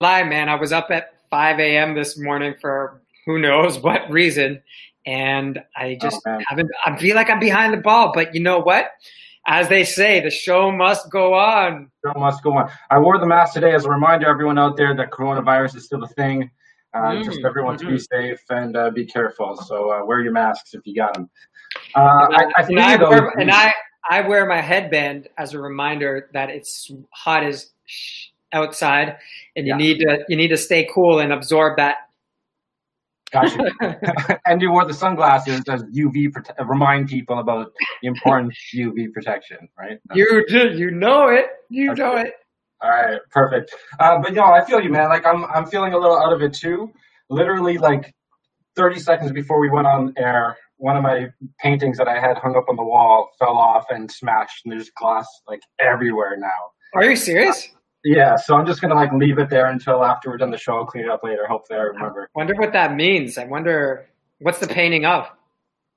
lie, man. I was up at 5 a.m. this morning for who knows what reason, and I just Oh, haven't. I feel like I'm behind the ball, but you know what? As they say, the show must go on. Show must go on. I wore the mask today as a reminder, everyone out there, that coronavirus is still a thing. Uh, Mm, just everyone to be mhm. safe and uh, be careful. So uh, wear your masks if you got them. Uh, I, I and, I wear, and I, I wear my headband as a reminder that it's hot as sh- outside, and you Yeah. need to you need to stay cool and absorb that. Gotcha. and you wore the sunglasses as UV prote- uh, remind people about the importance of UV protection, right? You do, you know it, you know it. All right, perfect. Uh, but yo, I feel you, man. Like I'm, I'm feeling a little out of it too. Literally, like 30 seconds before we went on air, one of my paintings that I had hung up on the wall fell off and smashed, and there's glass like everywhere now. Are you serious? Yeah, so I'm just gonna like leave it there until after we're done the show. I'll clean it up later. Hopefully, I remember. Wonder what that means. I wonder what's the painting of.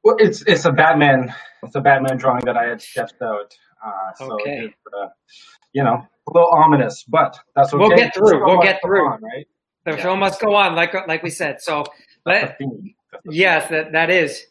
Well, it's it's a Batman. It's a Batman drawing that I had sketched out. Uh, so Okay. it's, uh, you know, a little ominous, but that's okay. We'll get through. We'll get through. on, right? The Yeah. show must go on, like like we said. So, let, yes, that that is.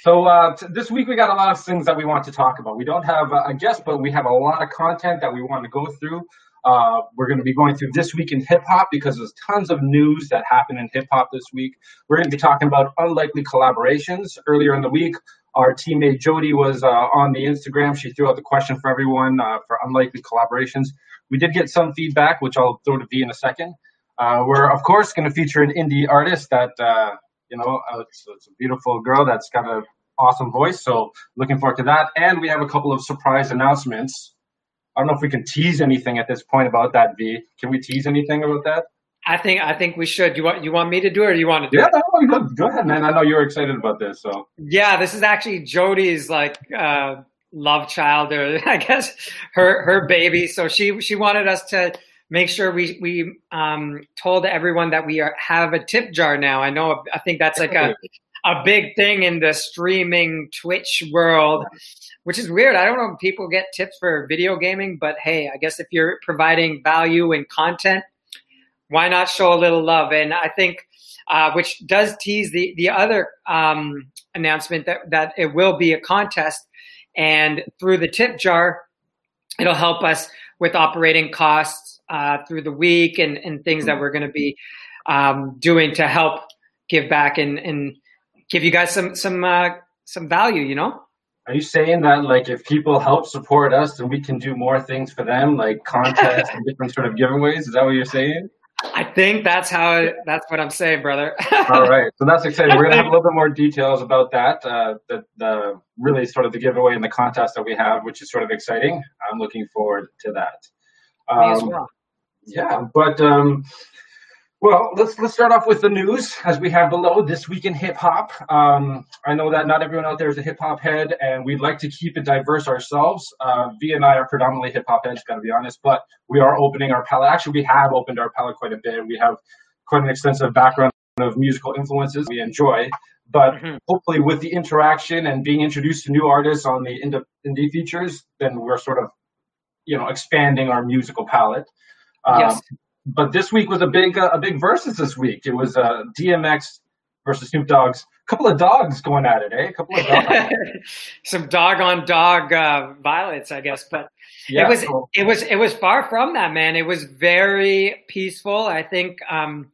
So uh, t- this week we got a lot of things that we want to talk about. We don't have a a guest, but we have a lot of content that we want to go through. Uh, we're going to be going through this week in hip hop because there's tons of news that happened in hip hop this week. We're going to be talking about unlikely collaborations. Earlier in the week, our teammate Jody was uh, on the Instagram. She threw out the question for everyone uh, for unlikely collaborations. We did get some feedback, which I'll throw to V in a second. Uh, we're of course going to feature an indie artist that uh, you know uh, it's, it's a beautiful girl that's got an awesome voice. So looking forward to that. And we have a couple of surprise announcements. I don't know if we can tease anything at this point about that. V, can we tease anything about that? I think I think we should. You want you want me to do it, or you want to do Yeah, it? go, go ahead, man. I know you're excited about this. So Yeah, this is actually Jody's like uh, love child, or I guess her her baby. So she she wanted us to make sure we we um, told everyone that we are, have a tip jar now. I know. I think that's like a a big thing in the streaming Twitch world, which is weird. I don't know if people get tips for video gaming, but hey, I guess if you're providing value and content, why not show a little love? And I think, uh, which does tease the the other um, announcement that that it will be a contest, and through the tip jar, it'll help us with operating costs uh, through the week and and things that we're going to be um, doing to help give back and and give you guys some some uh, some value. You know. are you saying that like if people help support us, then we can do more things for them, like contests and different sort of giveaways? Is that what you're saying? I think that's how that's what I'm saying, brother. All right, so that's exciting. We're gonna have a little bit more details about that. Uh, the, the really sort of the giveaway and the contest that we have, which is sort of exciting. I'm looking forward to that. Um, well. Yeah, but um, well, let's let's start off with the news as we have below this week in hip hop. Um, I know that not everyone out there is a hip hop head, and we'd like to keep it diverse ourselves. Uh, v and I are predominantly hip hop heads, got to be honest, but we are opening our palette. Actually, we have opened our palette quite a bit. We have quite an extensive background of musical influences we enjoy, but Mhm. hopefully with the interaction and being introduced to new artists on the indie features, then we're sort of you know expanding our musical palette. Um, Yes. But this week was a big uh, a big versus this week. It was uh, DMX versus Snoop Dogg's. A couple of dogs going at it, eh? A couple of dogs. some dog on dog uh, violence, I guess. But Yeah, it was so- it was it was far from that, man. It was very peaceful. I think um,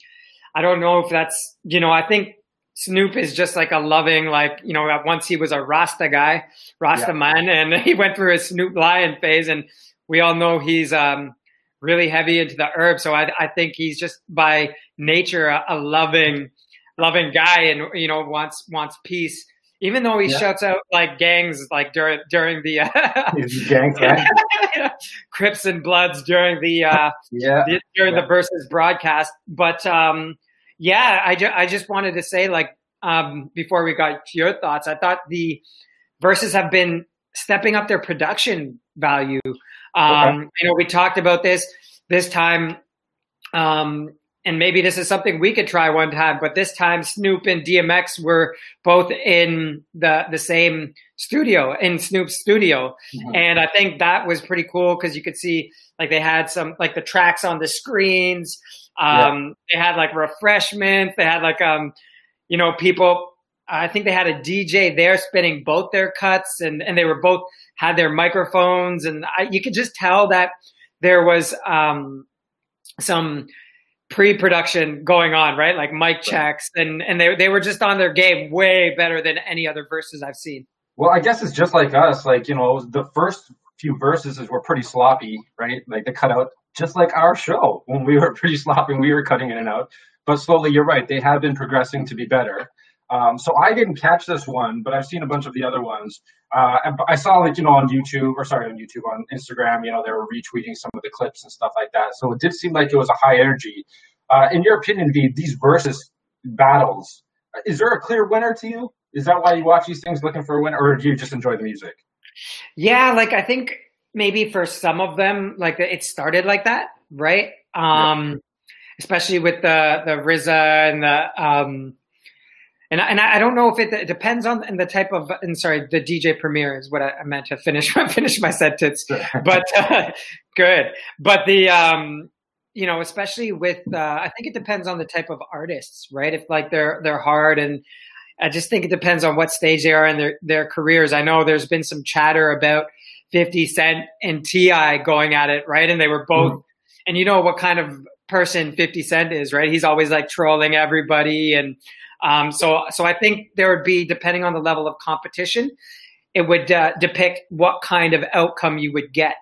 I don't know if that's you know I think Snoop is just like a loving like you know once he was a Rasta guy, Rasta Yeah. man, and he went through his Snoop Lion phase, and we all know he's um, really heavy into the herb. So I I think he's just by nature a, a loving loving guy, and you know wants wants peace. Even though he Yeah. shouts out like gangs like during during the uh, He's a gang. Crips and Bloods during the uh, Yeah. the- during Yeah. the versus broadcast. But um, yeah, I, ju- I just wanted to say like um, before we got to your thoughts, I thought the verses have been stepping up their production value. Um, You know, we talked about this this time. Um, and maybe this is something we could try one time, but this time Snoop and DMX were both in the the same studio in Snoop's studio, mm-hmm. and I think that was pretty cool because you could see like they had some like the tracks on the screens. Um, yeah. They had like refreshments. They had like um, you know, people. I think they had a DJ there spinning both their cuts, and and they were both had their microphones, and I, you could just tell that there was um some pre-production going on, right? Like mic checks, and and they they were just on their game way better than any other verses I've seen. Well, I guess it's just like us. Like you know, the first few verses were pretty sloppy, right? Like they cut out just like our show when we were pretty sloppy, we were cutting in and out. But slowly, you're right. They have been progressing to be better. Um, so I didn't catch this one, but I've seen a bunch of the other ones. Uh, I saw like you know on YouTube or sorry on YouTube on Instagram, you know they were retweeting some of the clips and stuff like that. So it did seem like it was a high energy. Uh, in your opinion, the, these versus battles, is there a clear winner to you? Is that why you watch these things looking for a winner, or do you just enjoy the music? Yeah, like I think maybe for some of them, like it started like that, right? Um, yeah. Especially with the the RZA and the um, and I, and I don't know if it, it depends on the type of and sorry the DJ Premier is what I, I meant to finish finish my sentence, but uh, good. But the um, you know, especially with uh, I think it depends on the type of artists, right? If like they're they're hard and I just think it depends on what stage they are in their their careers. I know there's been some chatter about 50 Cent and T.I. going at it, right? And they were both, mm. and you know what kind of person 50 Cent is, right? He's always like trolling everybody and um, so, so I think there would be, depending on the level of competition, it would uh, depict what kind of outcome you would get,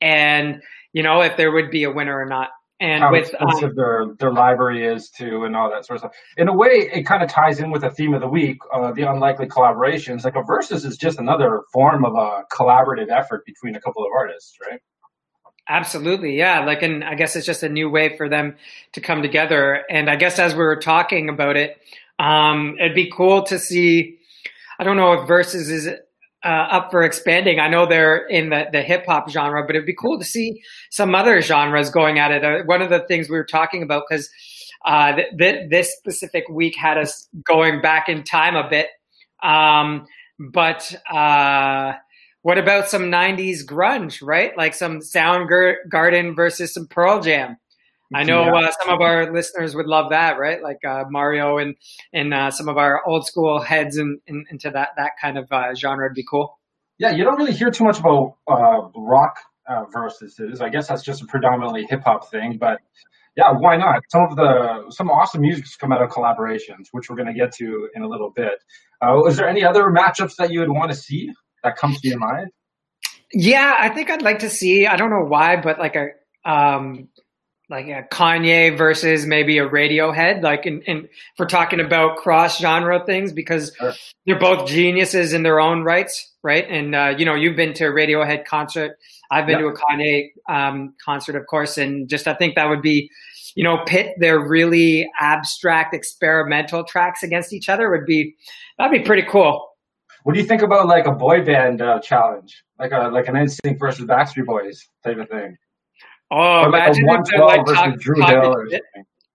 and you know if there would be a winner or not. And how with expensive um, their their library is too, and all that sort of stuff. In a way, it kind of ties in with the theme of the week, uh, the unlikely collaborations. Like a versus is just another form of a collaborative effort between a couple of artists, right? Absolutely, yeah. Like, and I guess it's just a new way for them to come together. And I guess as we were talking about it, um, it'd be cool to see. I don't know if Versus is uh, up for expanding. I know they're in the, the hip hop genre, but it'd be cool to see some other genres going at it. Uh, one of the things we were talking about, because uh, th- th- this specific week had us going back in time a bit. Um, but uh, what about some 90s grunge, right? Like some Soundgarden versus some Pearl Jam. I know yeah. uh, some of our listeners would love that, right? Like uh, Mario and and uh, some of our old school heads in, in, into that that kind of uh, genre would be cool. Yeah, you don't really hear too much about uh, rock uh, versus. I guess that's just a predominantly hip hop thing, but yeah, why not? Some of the some awesome music's come out of collaborations, which we're going to get to in a little bit. is there any other matchups that you would want to see that comes to your mind? Yeah, I think I'd like to see. I don't know why, but like a um, like a Kanye versus maybe a Radiohead, like in, in for talking about cross genre things because sure. they're both geniuses in their own rights, right? And uh, you know, you've been to a Radiohead concert, I've been yep. to a Kanye um, concert, of course, and just I think that would be, you know, pit their really abstract experimental tracks against each other would be that'd be pretty cool. What do you think about like a boy band uh, challenge, like a like an NSYNC versus Backstreet Boys type of thing? Oh, imagine if they're like talk, talking shit.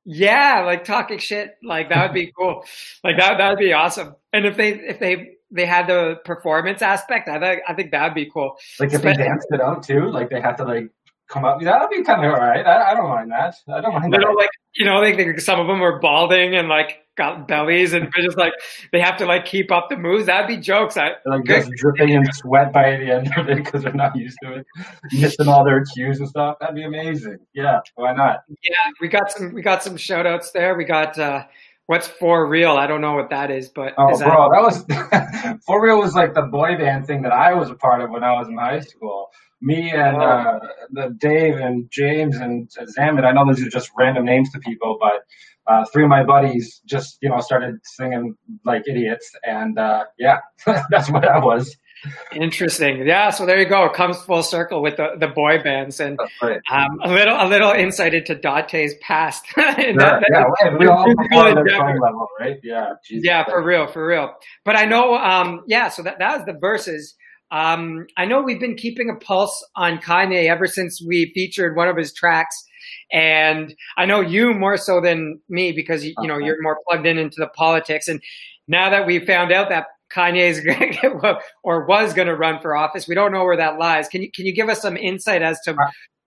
Yeah, like talking shit. Like that would be cool. Like that that would be awesome. And if they if they they had the performance aspect, I think I think that'd be cool. Like if they danced it out too, like they have to like come up. That'll be kind of all right. I, I don't mind that. I don't mind. They that. like you know, like they, some of them are balding and like got bellies, and they're just like they have to like keep up the moves. That'd be jokes. I, like just dripping in sweat by the end of it because they're not used to it, missing all their cues and stuff. That'd be amazing. Yeah, why not? Yeah, we got some. We got some shout outs there. We got. uh What's for real? I don't know what that is, but oh, is bro, that, that was for real was like the boy band thing that I was a part of when I was in high school me and uh, the Dave and James and Zamet, I know those are just random names to people, but uh, three of my buddies just you know started singing like idiots, and uh, yeah, that's what that was. Interesting. Yeah. So there you go. It comes full circle with the, the boy bands and right. um, a little a little insight into Dante's past. that, yeah, right. we all level, right? Yeah. Jesus yeah, for real, for real. But I know, um, yeah. So that that was the verses. Um, I know we've been keeping a pulse on Kanye ever since we featured one of his tracks and I know you more so than me because you know you're more plugged in into the politics. And now that we found out that Kanye is Kanye's or was going to run for office, we don't know where that lies. Can you can you give us some insight as to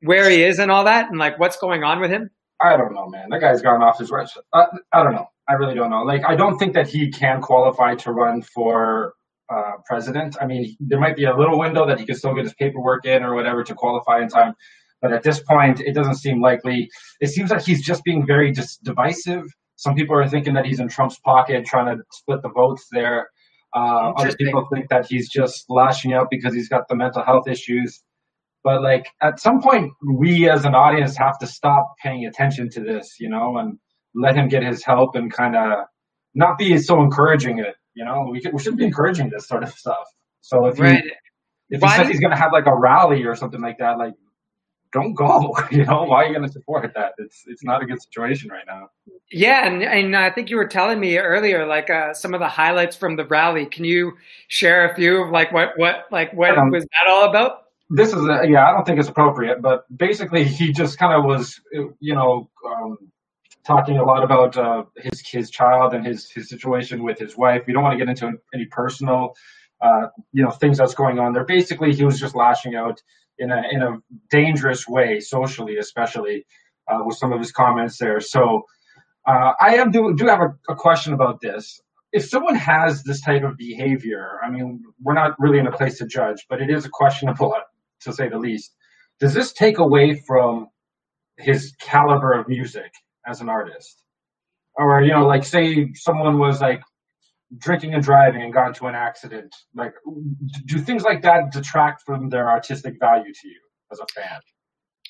where he is and all that, and like what's going on with him? I don't know, man. That guy's gone off his. Uh, I don't know. I really don't know. Like, I don't think that he can qualify to run for uh, president. I mean, there might be a little window that he could still get his paperwork in or whatever to qualify in time. But at this point, it doesn't seem likely. It seems like he's just being very just divisive. Some people are thinking that he's in Trump's pocket, trying to split the votes there. Uh, other people think that he's just lashing out because he's got the mental health issues. But like at some point, we as an audience have to stop paying attention to this, you know, and let him get his help and kind of not be so encouraging it. You know, we, we shouldn't be encouraging this sort of stuff. So if right. he, if he says he's going to have like a rally or something like that, like don't go. You know, why are you going to support that? It's it's not a good situation right now. Yeah, and and I think you were telling me earlier, like uh, some of the highlights from the rally. Can you share a few of like what what like what um, was that all about? This is a, yeah, I don't think it's appropriate, but basically he just kind of was, you know, um, talking a lot about uh, his his child and his his situation with his wife. We don't want to get into any personal, uh, you know, things that's going on there. Basically, he was just lashing out in a in a dangerous way, socially, especially uh, with some of his comments there. So, uh, I am do do have a, a question about this. If someone has this type of behavior, I mean, we're not really in a place to judge, but it is a questionable, to say the least. Does this take away from his caliber of music? As an artist or you know like say someone was like drinking and driving and got into an accident like do things like that detract from their artistic value to you as a fan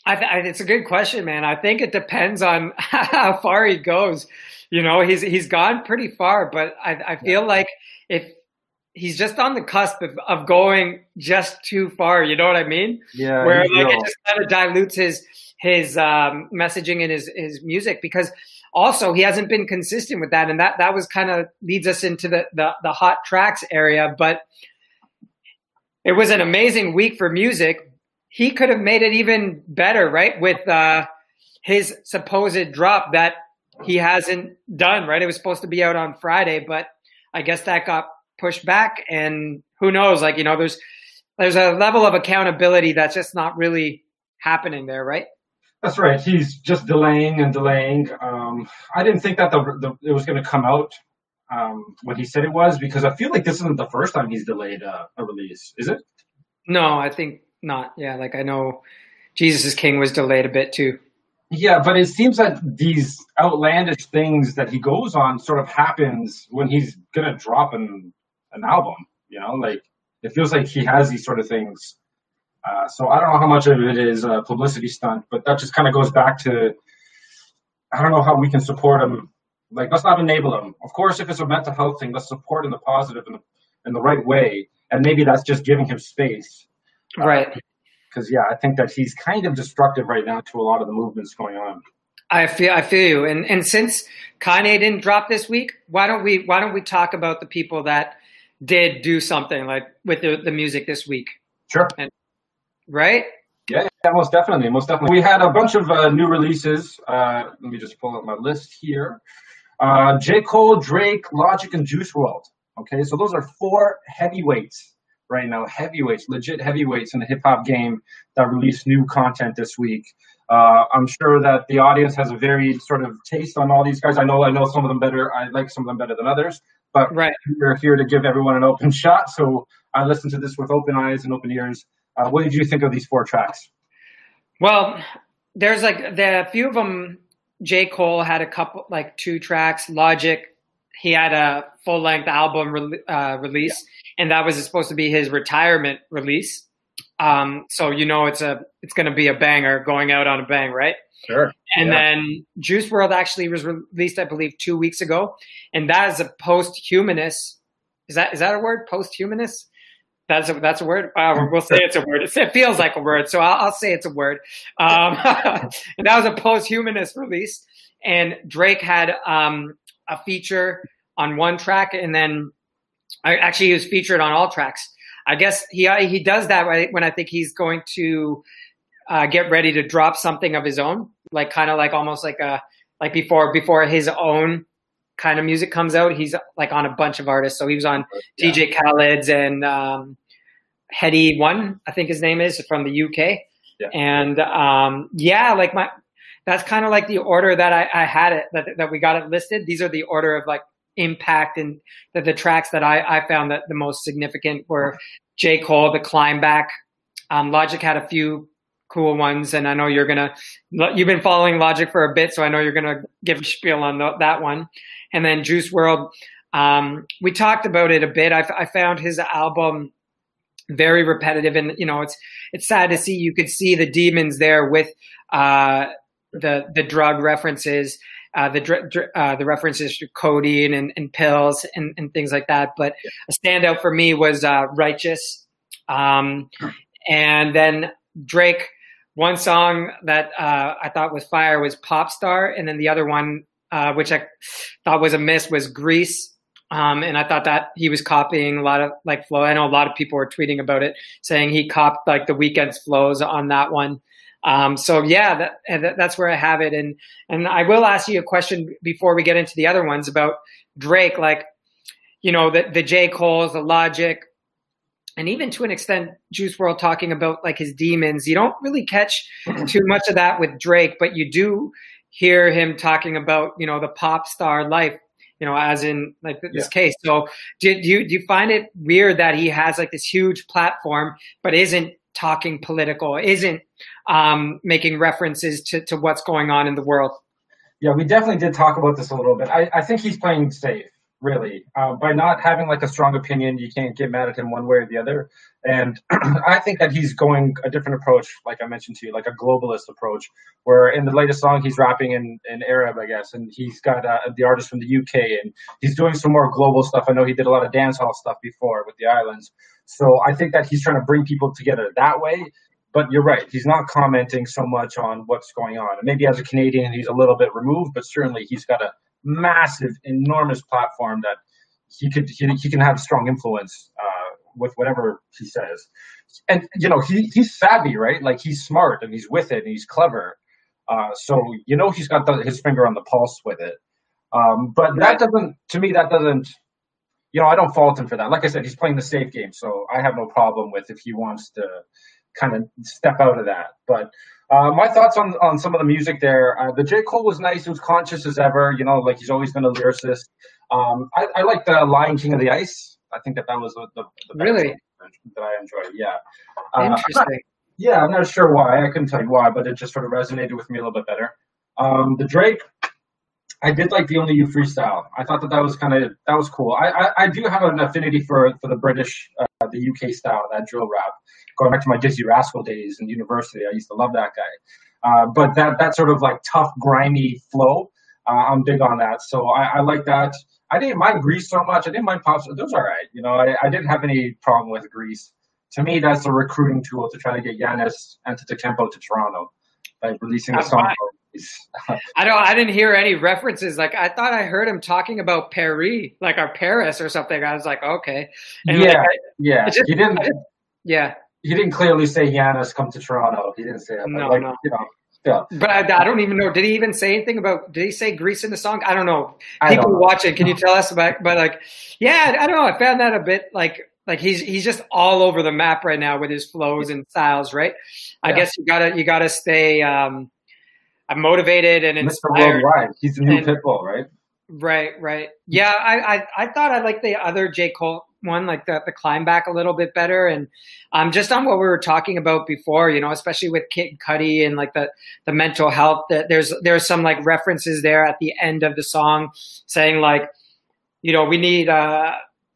I th- it's a good question, man. I think it depends on how far he goes. You know, he's he's gone pretty far, but I, I feel yeah. like if he's just on the cusp of, of going just too far, you know what I mean? Yeah. Where like it just kind of dilutes his his um, messaging and his his music because also he hasn't been consistent with that, and that that was kind of leads us into the, the the hot tracks area. But it was an amazing week for music. He could have made it even better, right? With uh, his supposed drop that he hasn't done, right? It was supposed to be out on Friday, but I guess that got pushed back. And who knows? Like you know, there's there's a level of accountability that's just not really happening there, right? That's right. He's just delaying and delaying. Um, I didn't think that the, the it was going to come out um, when he said it was because I feel like this isn't the first time he's delayed uh, a release, is it? No, I think not. Yeah, like I know Jesus is King was delayed a bit too. Yeah, but it seems that these outlandish things that he goes on sort of happens when he's gonna drop an an album. You know, like it feels like he has these sort of things uh, so I don't know how much of it is a publicity stunt, but that just kind of goes back to I don't know how we can support him. Like, let's not enable him. Of course, if it's a mental health thing, let's support in the positive and the, in the right way. And maybe that's just giving him space. Uh, right. Because uh, yeah, I think that he's kind of destructive right now to a lot of the movements going on. I feel I feel you. And and since Kanye didn't drop this week, why don't we why don't we talk about the people that did do something like with the, the music this week? Sure. And right? Yeah, yeah, most definitely, most definitely. We had a bunch of uh, new releases. Uh, let me just pull up my list here. Uh, J. Cole, Drake, Logic, and Juice WRLD. Okay, so those are four heavyweights right now, heavyweights, legit heavyweights in the hip hop game that released new content this week. Uh, I'm sure that the audience has a very sort of taste on all these guys. I know I know some of them better. I like some of them better than others, but right. we're here to give everyone an open shot. So I listened to this with open eyes and open ears. Uh, what did you think of these four tracks? Well, there's like the few of them. J. Cole had a couple, like two tracks. Logic, he had a full length album re- uh, release, yeah. and that was supposed to be his retirement release. Um, so you know it's a it's going to be a banger, going out on a bang, right? Sure. And yeah. then Juice WRLD actually was released, I believe, two weeks ago, and that is a posthumous. Is that is that a word? Posthumous? That's a, that's a word. Uh, we'll say it's a word. It feels like a word, so I'll, I'll say it's a word. Um, and that was a post-humanist release. And Drake had um, a feature on one track, and then I, actually he was featured on all tracks. I guess he he does that when I think he's going to uh, get ready to drop something of his own, like kind of like almost like a like before before his own kind of music comes out. He's like on a bunch of artists. So he was on yeah. DJ Khaled's and um, One, I think his name is from the UK. Yeah. And um, yeah, like my that's kind of like the order that I, I had it that that we got it listed. These are the order of like impact and the, the tracks that I, I found that the most significant were J. Cole, the climb back. Um, Logic had a few cool ones, and I know you're gonna you've been following Logic for a bit, so I know you're gonna give a spiel on the, that one. And then Juice WRLD, um, we talked about it a bit. I, I found his album very repetitive, and you know it's it's sad to see. You could see the demons there with uh, the the drug references. Uh, the dr- uh, the references to codeine and, and pills and, and, things like that. But a standout for me was uh, Righteous, um, and then Drake one song that uh, I thought was fire was Pop Star, and then the other one, uh, which I thought was a miss, was Greece. Um, and I thought that he was copying a lot of like flow. I know a lot of people were tweeting about it, saying he copied like the Weeknd's flows on that one. Um, so yeah, that, that, that's where I have it. And and I will ask you a question before we get into the other ones about Drake. Like, you know, the the J Cole's, the Logic, and even to an extent, Juice WRLD talking about like his demons. You don't really catch too much of that with Drake, but you do hear him talking about you know the pop star life. You know, as in like this yeah. case. So, do, do you do you find it weird that he has like this huge platform, but isn't talking political, isn't um, making references to, to what's going on in the world? Yeah, we definitely did talk about this a little bit. I, I think he's playing safe really. Uh, by not having like a strong opinion, you can't get mad at him one way or the other. And I think that he's going a different approach, like I mentioned to you, like a globalist approach, where in the latest song he's rapping in, in Arab, I guess, and he's got uh, the artist from the UK, and he's doing some more global stuff. I know he did a lot of dancehall stuff before with the islands. So I think that he's trying to bring people together that way. But you're right, he's not commenting so much on what's going on. And maybe as a Canadian, he's a little bit removed, but certainly he's got a massive, enormous platform that he could he, he can have strong influence uh, with whatever he says. And you know he he's savvy, right? Like he's smart and he's with it and he's clever. Uh, so you know he's got the, his finger on the pulse with it. Um, but that doesn't, to me, that doesn't. You know, I don't fault him for that. Like I said, he's playing the safe game, so I have no problem with if he wants to kind of step out of that. But uh, my thoughts on, on some of the music there. Uh, the J. Cole was nice. He was conscious as ever. You know, like he's always been a lyricist. Um, I, I like the Lion King of the Ice. I think that that was the, the, the really that I enjoyed. Yeah. Uh, Interesting. I'm not, yeah, I'm not sure why. I couldn't tell you why, but it just sort of resonated with me a little bit better. Um, the Drake, I did like the Only You freestyle. I thought that that was kind of that was cool. I, I, I do have an affinity for for the British, uh, the UK style, that drill rap. Going back to my Dizzee Rascal days in university, I used to love that guy. Uh, but that that sort of like tough, grimy flow, uh, I'm big on that. So I, I, like that. I didn't mind Grease so much. I didn't mind Pops. Those are all right. You know, I, I didn't have any problem with Grease. To me, that's a recruiting tool to try to get Giannis Antetokounmpo to Tempo to Toronto by releasing a song. I don't. I didn't hear any references. Like I thought I heard him talking about Paris, like our Paris or something. I was like, okay. And yeah, like, yeah. Just, he didn't. yeah. He didn't clearly say Giannis come to Toronto. He didn't say that. No, like, no. You know, yeah. But I, I, don't even know. Did he even say anything about? Did he say Greece in the song? I don't know. People don't know. watching, can you tell us about? But like, yeah, I don't know. I found that a bit like like he's he's just all over the map right now with his flows and styles. Right. I guess you gotta you gotta stay. um I'm motivated and inspired. Mr. Worldwide. He's a new and, Pitbull, right? Right, right. Yeah, I, I, I thought I liked the other J. Cole one, like the, the climb back a little bit better. And um, just on what we were talking about before, you know, especially with Kid Cudi and like the, the mental health that there's, there's some like references there at the end of the song saying like, you know, we need, uh,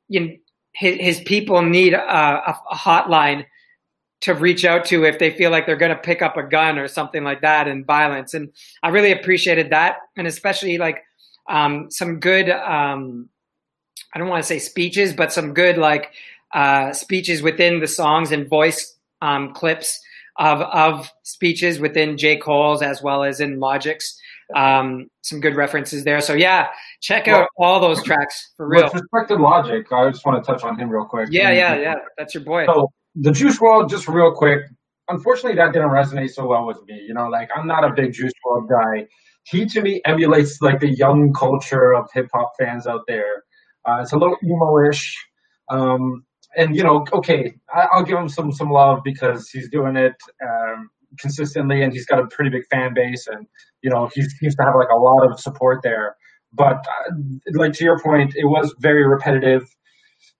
you know, his, his people need a, a, a hotline to reach out to if they feel like they're going to pick up a gun or something like that and violence. And I really appreciated that. And especially like um, some good, um, I don't want to say speeches, but some good like uh, speeches within the songs and voice um, clips of, of speeches within J. Cole's as well as in Logic's. Um, some good references there. So yeah, check out well, all those tracks for real. With respect to Logic, I just want to touch on him real quick. Yeah, yeah, yeah. That's your boy. So the Juice WRLD, just real quick, unfortunately, that didn't resonate so well with me. You know, like I'm not a big Juice WRLD guy. He to me emulates like the young culture of hip hop fans out there. Uh, it's a little emo-ish. Um, and you know, okay, I, will give him some some love because he's doing it um, consistently, and he's got a pretty big fan base, and you know, he seems to have like a lot of support there. But uh, like to your point, it was very repetitive.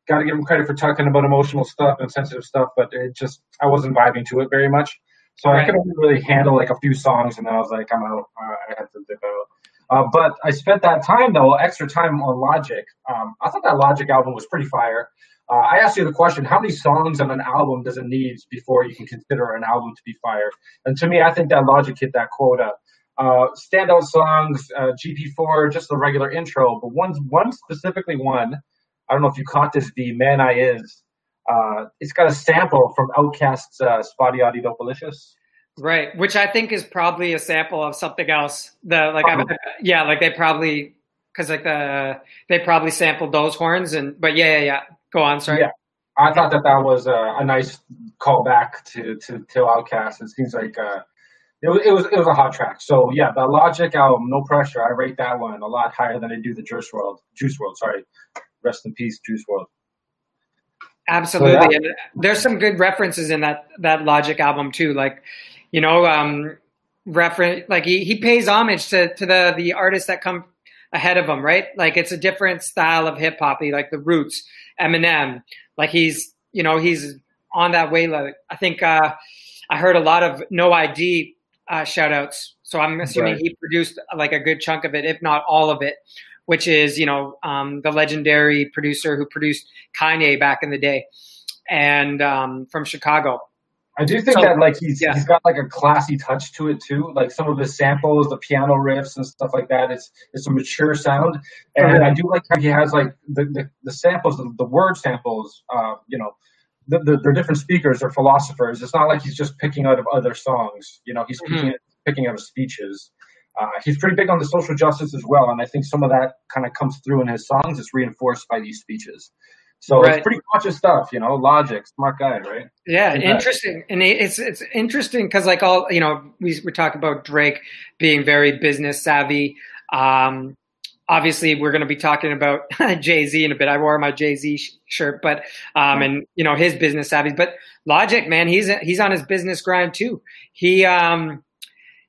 Got to give him credit for talking about emotional stuff and sensitive stuff, but it just I wasn't vibing to it very much. So right. I could only really handle like a few songs, and then I was like, I'm out. Uh, I had to dip out. Uh, but I spent that time though, extra time on Logic. Um, I thought that Logic album was pretty fire. Uh, I asked you the question: How many songs on an album does it need before you can consider an album to be fire? And to me, I think that Logic hit that quota. Uh, standout songs, uh, GP4, just the regular intro, but one one specifically one. I don't know if you caught this. The Man I Is. Uh, it's got a sample from Outkast's SpottieOttieDopaliscious. Right, which I think is probably a sample of something else. The like, oh. yeah, like they probably because like the they probably sampled those horns and but yeah, yeah, yeah. Go on, sorry. Yeah, I thought that that was a, a nice callback to to to Outkast. It seems like uh, it was, it was it was a hot track. So yeah, the Logic album, no pressure. I rate that one a lot higher than I do the Juice WRLD. Juice WRLD, sorry. Rest in peace, Juice WRLD. Absolutely, so, and there's some good references in that that Logic album too. Like you know, um, reference like he, he pays homage to to the the artists that come ahead of him, right? Like it's a different style of hip hop, like the Roots, Eminem. Like he's you know he's on that way. Like I think uh, I heard a lot of No ID uh, shout outs, so I'm assuming right. he produced like a good chunk of it, if not all of it. Which is you know um, the legendary producer who produced Kanye back in the day, and um, from Chicago. I do think so, that like he's yeah. he's got like a classy touch to it too. Like some of his samples, the piano riffs and stuff like that. It's it's a mature sound, and I do like how he has like the the, the samples, the, the, word samples. Uh, you know, the, the, they're different speakers or philosophers. It's not like he's just picking out of other songs. You know, he's mm-hmm. picking picking out of speeches. Uh, he's pretty big on the social justice as well, and I think some of that kind of comes through in his songs. It's reinforced by these speeches. So right. it's pretty conscious stuff, you know. Logic, smart guy, right? Yeah, interesting, and it's it's interesting because like all you know, we we talk about Drake being very business savvy. Um, obviously, we're going to be talking about Jay Z in a bit. I wore my Jay Z sh- shirt, but um, and you know his business savvy. But Logic, man, he's he's on his business grind too. He um,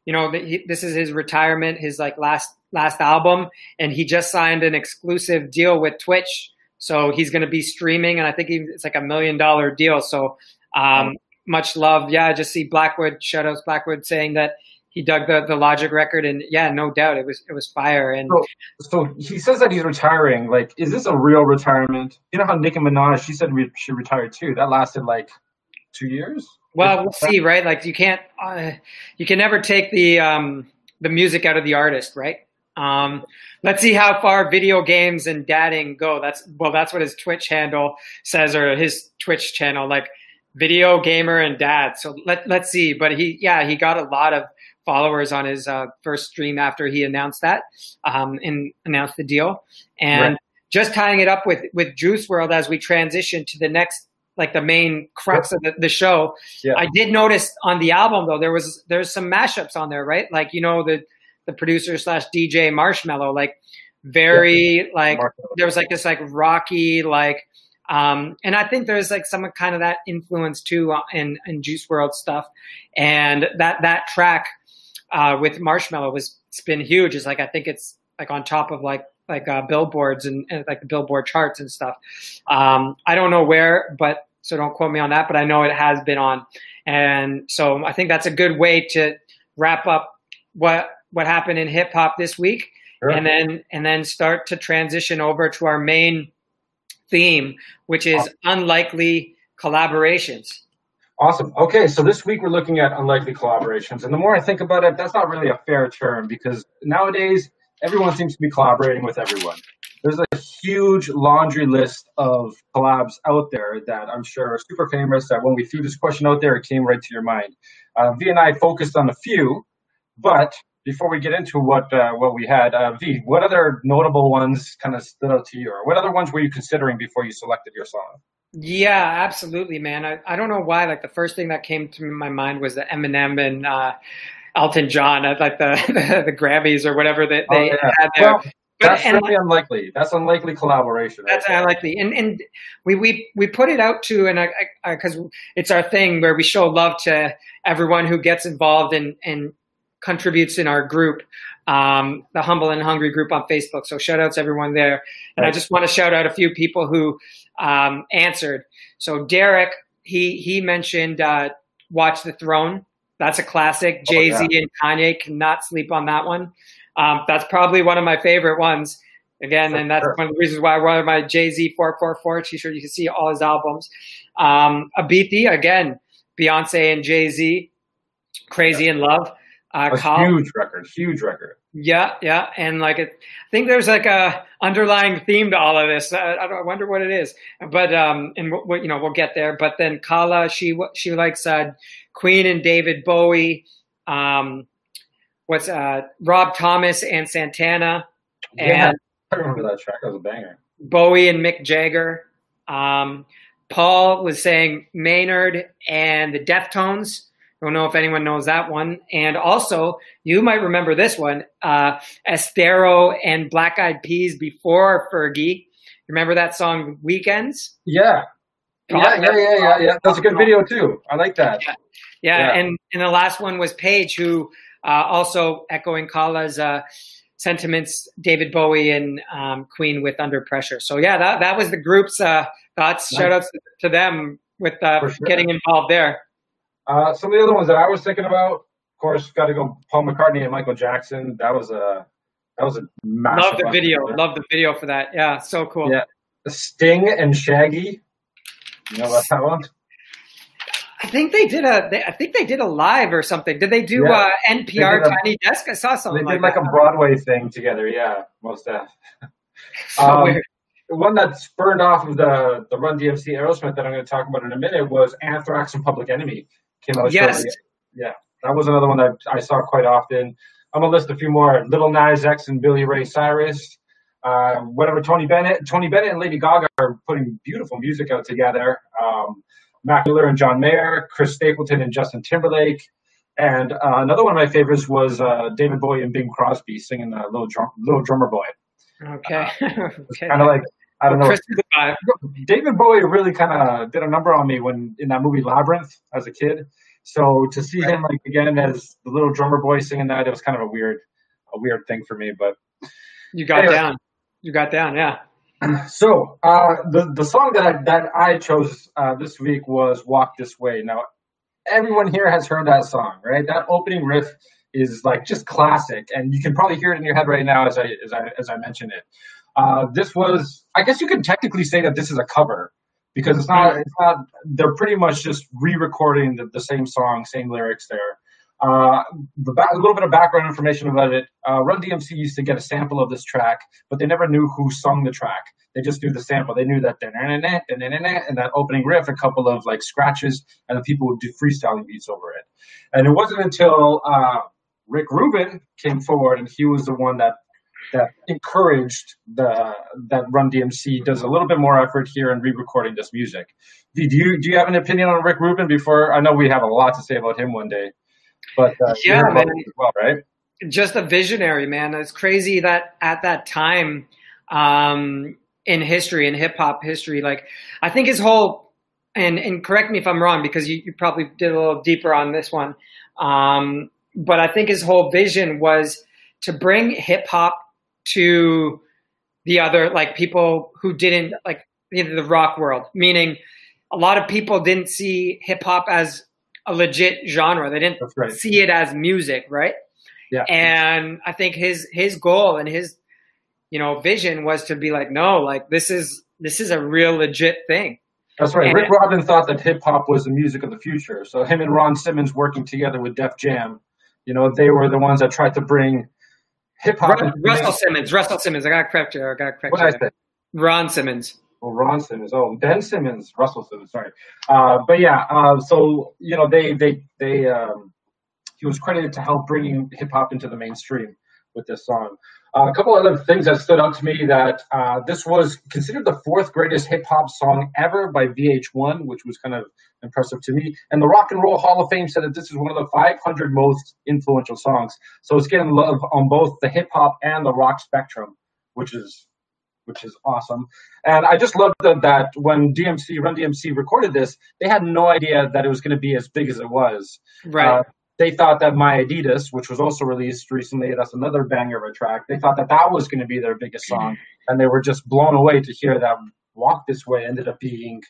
you know, he, this is his retirement, his like last last album, and he just signed an exclusive deal with Twitch so he's going to be streaming, and I think it's like a million dollar deal. So um, much love. Yeah, I just see Blackwood, shoutouts Blackwood saying that he dug the, the Logic record, and yeah, no doubt it was it was fire. And so, so he says that he's retiring. Like, is this a real retirement? You know how Nicki Minaj she said we should retire too. That lasted like two years. Well, we'll see, right? Like you can't, uh, you can never take the um, the music out of the artist, right? Um, let's see how far video games and dadding go. That's well, that's what his Twitch handle says, or his Twitch channel, like video gamer and dad. So let let's see. But he, yeah, he got a lot of followers on his uh, first stream after he announced that um, and announced the deal. And right. just tying it up with with Juice WRLD as we transition to the next like the main crux of the, the show. Yeah. I did notice on the album though there was there's some mashups on there, right? Like you know the the producer slash DJ Marshmello, like very yeah. like there was like this like rocky like um and I think there's like some kind of that influence too uh, in in Juice WRLD stuff. And that that track uh with Marshmello was it's been huge. It's like I think it's like on top of like like uh, billboards and, and like the billboard charts and stuff. Um I don't know where but so don't quote me on that but I know it has been on. And so I think that's a good way to wrap up what what happened in hip hop this week, sure. and then and then start to transition over to our main theme, which is awesome. unlikely collaborations. Awesome. Okay, so this week we're looking at unlikely collaborations, and the more I think about it, that's not really a fair term because nowadays everyone seems to be collaborating with everyone. There's a huge laundry list of collabs out there that I'm sure are super famous. That when we threw this question out there, it came right to your mind. Uh, v and I focused on a few, but before we get into what uh, what we had, uh, V, what other notable ones kind of stood out to you, or what other ones were you considering before you selected your song? Yeah, absolutely, man. I, I don't know why. Like the first thing that came to my mind was the Eminem and uh, Elton John at like the, the, the Grammys or whatever that they, Oh, yeah. had there. Well, But- That's and- really unlikely. That's unlikely collaboration. right That's unlikely, and and we we we put it out to and I because it's our thing where we show love to everyone who gets involved and and contributes in our group, um, the Humble and Hungry group on Facebook. So shout out to everyone there, and I just want to shout out a few people who um, answered. So Derek, he he mentioned uh, Watch the Throne. That's a classic. Oh, Jay Z and Kanye cannot sleep on that one. Um, that's probably one of my favorite ones. Again, For and that's sure. one of the reasons why I wanted my Jay Z 444 t shirt. You can see all his albums. Um, Abithi, again, Beyonce and Jay Z, Crazy in Love. Uh, A huge record. Huge record. yeah, yeah, and like it, I think there's like a underlying theme to all of this. I, I don't- I wonder what it is, but um, and what, what you know, we'll get there. But then Kala, she she likes uh, Queen and David Bowie. Um, what's uh, Rob Thomas and Santana, Yeah, and I remember that track. That was a banger. Bowie and Mick Jagger. Um, Paul was saying Maynard and the Deftones. Don't know if anyone knows that one. And also, you might remember this one, uh, Esthero and Black Eyed Peas before Fergie. Remember that song Weekends? Yeah. Yeah, yeah, yeah, yeah, yeah. That's a good video too. I like that. Yeah, Yeah. and and the last one was Paige, who uh, also echoing Kala's uh, sentiments, David Bowie and um, Queen with Under Pressure. So yeah, that that was the group's uh, thoughts. Nice. Shout outs to them with uh, sure. getting involved there. Uh, some of the other ones that I was thinking about, of course, got to go Paul McCartney and Michael Jackson. That was a that was a massive. Love the video. Love the video for that. Yeah, so cool. Yeah. Sting and Shaggy. You know about that one? I think they did a. They, I think they did a live or something. Did they do Yeah. uh, NPR a- Tiny Desk? I saw something. They did like, like a. Broadway thing together. Yeah, most of. So um, weird. The one that spurned off of the the Run DMC Aerosmith that I'm going to talk about in a minute was Anthrax and Public Enemy. Came out Yes. shortly. Yeah, that was another one that I saw quite often. I'm gonna list a few more: Lil Nas X and Billy Ray Cyrus. Uh, whatever Tony Bennett, Tony Bennett and Lady Gaga are putting beautiful music out together. Um, Mac Miller and John Mayer, Chris Stapleton and Justin Timberlake, and uh, another one of my favorites was uh, David Bowie and Bing Crosby singing uh, "Little Drum- Little Drummer Boy." Okay. okay. Kind of like I don't know. Chris is. David Bowie really kind of did a number on me when in that movie Labyrinth as a kid. So to see him like again as the little drummer boy singing that, it was kind of a weird, a weird thing for me. But You got Anyway. down. You got down. Yeah. so uh, the the song that I that I chose uh, this week was "Walk This Way." Now everyone here has heard that song, right? That opening riff is like just classic, and you can probably hear it in your head right now as I as I as I mention it. Uh, this was, I guess, you could technically say that this is a cover because it's not. It's not. They're pretty much just re-recording the, the same song, same lyrics there. Uh, the a little bit of background information about it. Uh, Run DMC used to get a sample of this track, but they never knew who sung the track. They just knew the sample. They knew that and that opening riff, a couple of like scratches, and the people would do freestyling beats over it. And it wasn't until uh, Rick Rubin came forward, and he was the one that that encouraged the that Run DMC does a little bit more effort here in re-recording this music. Do do you do you have an opinion on Rick Rubin? Before I know we have a lot to say about him one day, but uh, Yeah, heard about man. as well, right? just a visionary man. It's crazy that at that time um, in history, in hip hop history, like I think his whole and and correct me if I'm wrong because you, you probably did a little deeper on this one, um, but I think his whole vision was to bring hip hop to the other like people who didn't like the rock world, meaning a lot of people didn't see hip hop as a legit genre. They didn't right. see it as music, right? Yeah. And I think his his goal and his you know vision was to be like, no, like this is this is a real legit thing. That's right. And- Rick Rubin thought that hip hop was the music of the future. So him and Ron Simmons working together with Def Jam, you know, they were the ones that tried to bring hip hop. Ru- Russell Simmons, Russell Simmons. I got to correct you. I got to correct What you. Ron Simmons. Well, Ron Simmons. Oh, Ben Simmons, Russell Simmons. Sorry, uh, but yeah. Uh, so you know, they they they um, he was credited to help bringing hip hop into the mainstream. with this song. Uh, a couple other things that stood out to me that uh, this was considered the fourth greatest hip hop song ever by VH1, which was kind of impressive to me. And the Rock and Roll Hall of Fame said that this is one of the 500 most influential songs. So it's getting love on both the hip hop and the rock spectrum, which is which is awesome. And I just love that, that when DMC Run DMC recorded this, they had no idea that it was going to be as big as it was. Right. Uh, they thought that My Adidas, which was also released recently, that's another banger of a track. They thought that that was going to be their biggest song, and they were just blown away to hear that Walk This Way ended up being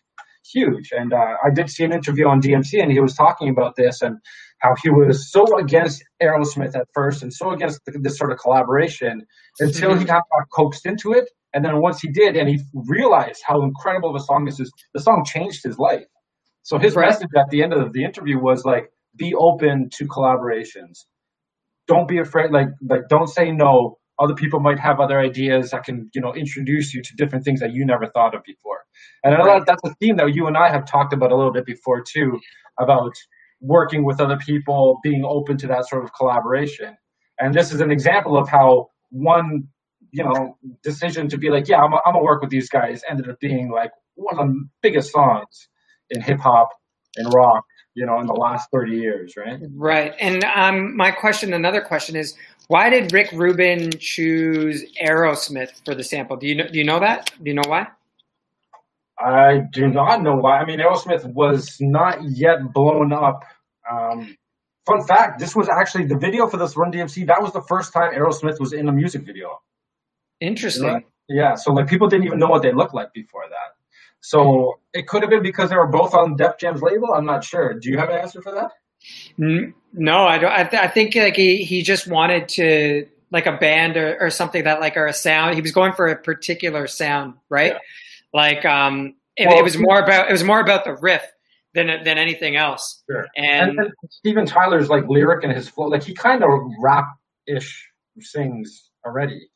huge. And uh, I did see an interview on DMC, and he was talking about this and how he was so against Aerosmith at first and so against this sort of collaboration until mm-hmm. he got coaxed into it. And then once he did, and he realized how incredible of a song this is, the song changed his life. So his right. message at the end of the interview was like, be open to collaborations. Don't be afraid. Like like don't say no. Other people might have other ideas that can you know introduce you to different things that you never thought of before. And I know that's a theme that you and I have talked about a little bit before too, about working with other people, being open to that sort of collaboration. And this is an example of how one you know decision to be like, yeah, I'm, I'm gonna work with these guys ended up being like one of the biggest songs in hip hop and rock you know, in the last 30 years, right? Right. And um, my question, another question is, why did Rick Rubin choose Aerosmith for the sample? Do you know, do you know that? Do you know why? I do not know why. I mean, Aerosmith was not yet blown up. Um, fun fact: this was actually the video for this Run DMC. That was the first time Aerosmith was in a music video. Interesting. Yeah, so like people didn't even know what they looked like before that. So it could have been because they were both on Def Jam's label. I'm not sure. Do you have an answer for that? No, I don't. I, th- I think like he, he just wanted to like a band or, or something that like or a sound. He was going for a particular sound, right? Yeah. Like um, it, well, it, was more about it was more about the riff than than anything else. Sure. And, and, Steven Tyler's like lyric and his flow, like he kind of rap ish sings already.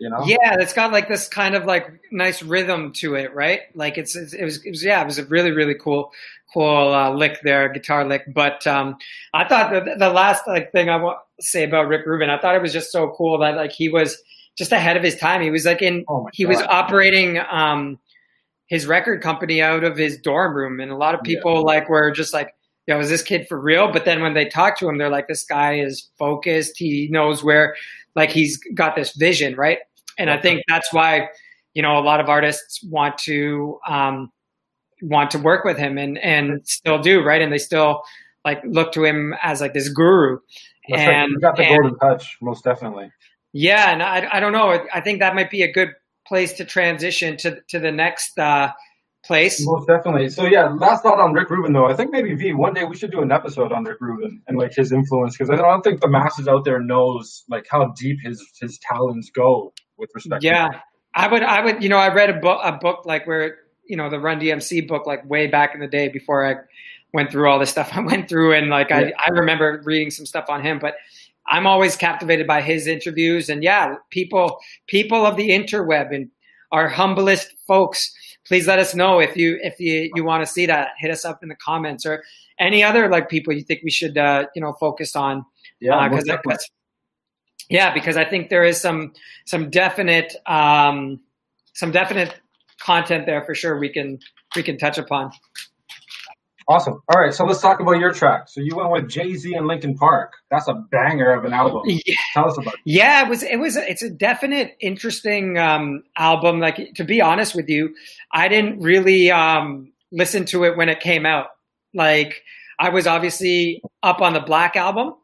You know? Yeah, it's got like this kind of like nice rhythm to it, right? Like it's, it's it, was, it was yeah, it was a really really cool cool uh, lick there, guitar lick. But um, I thought the, the last like thing I want to say about Rick Rubin, I thought it was just so cool that like he was just ahead of his time. He was like in oh he God. was operating um, his record company out of his dorm room, and a lot of people yeah. like were just like. You know, is this kid for real? But then when they talk to him, they're like, this guy is focused. He knows where, like, he's got this vision, right? And I think that's why you know a lot of artists want to um, want to work with him and and still do right, and they still like look to him as like this guru. That's and right. you got the and, golden touch, most definitely. Yeah, and I I don't know. I think that might be a good place to transition to to the next uh, place. Most definitely. So yeah, last thought on Rick Rubin though. I think maybe V one day we should do an episode on Rick Rubin and like his influence because I don't think the masses out there knows like how deep his his talents go with respect. Yeah, I would. I would. You know, I read a book, a book like where you know the Run DMC book, like way back in the day before I went through all this stuff I went through, and like yeah. I, I remember reading some stuff on him, but. I'm always captivated by his interviews, and yeah, people, people of the interweb and our humblest folks, please let us know if you if you, you want to see that. Hit us up in the comments or any other like people you think we should uh, you know focus on. Yeah, because uh, yeah, because I think there is some some definite um, some definite content there for sure. We can we can touch upon. Awesome. All right, so let's talk about your track. So you went with Jay Z and Linkin Park. That's a banger of an album. Yeah. Tell us about it. Yeah, it was. It was. It's a definite interesting um, album. Like to be honest with you, I didn't really um, listen to it when it came out. Like I was obviously up on the Black album,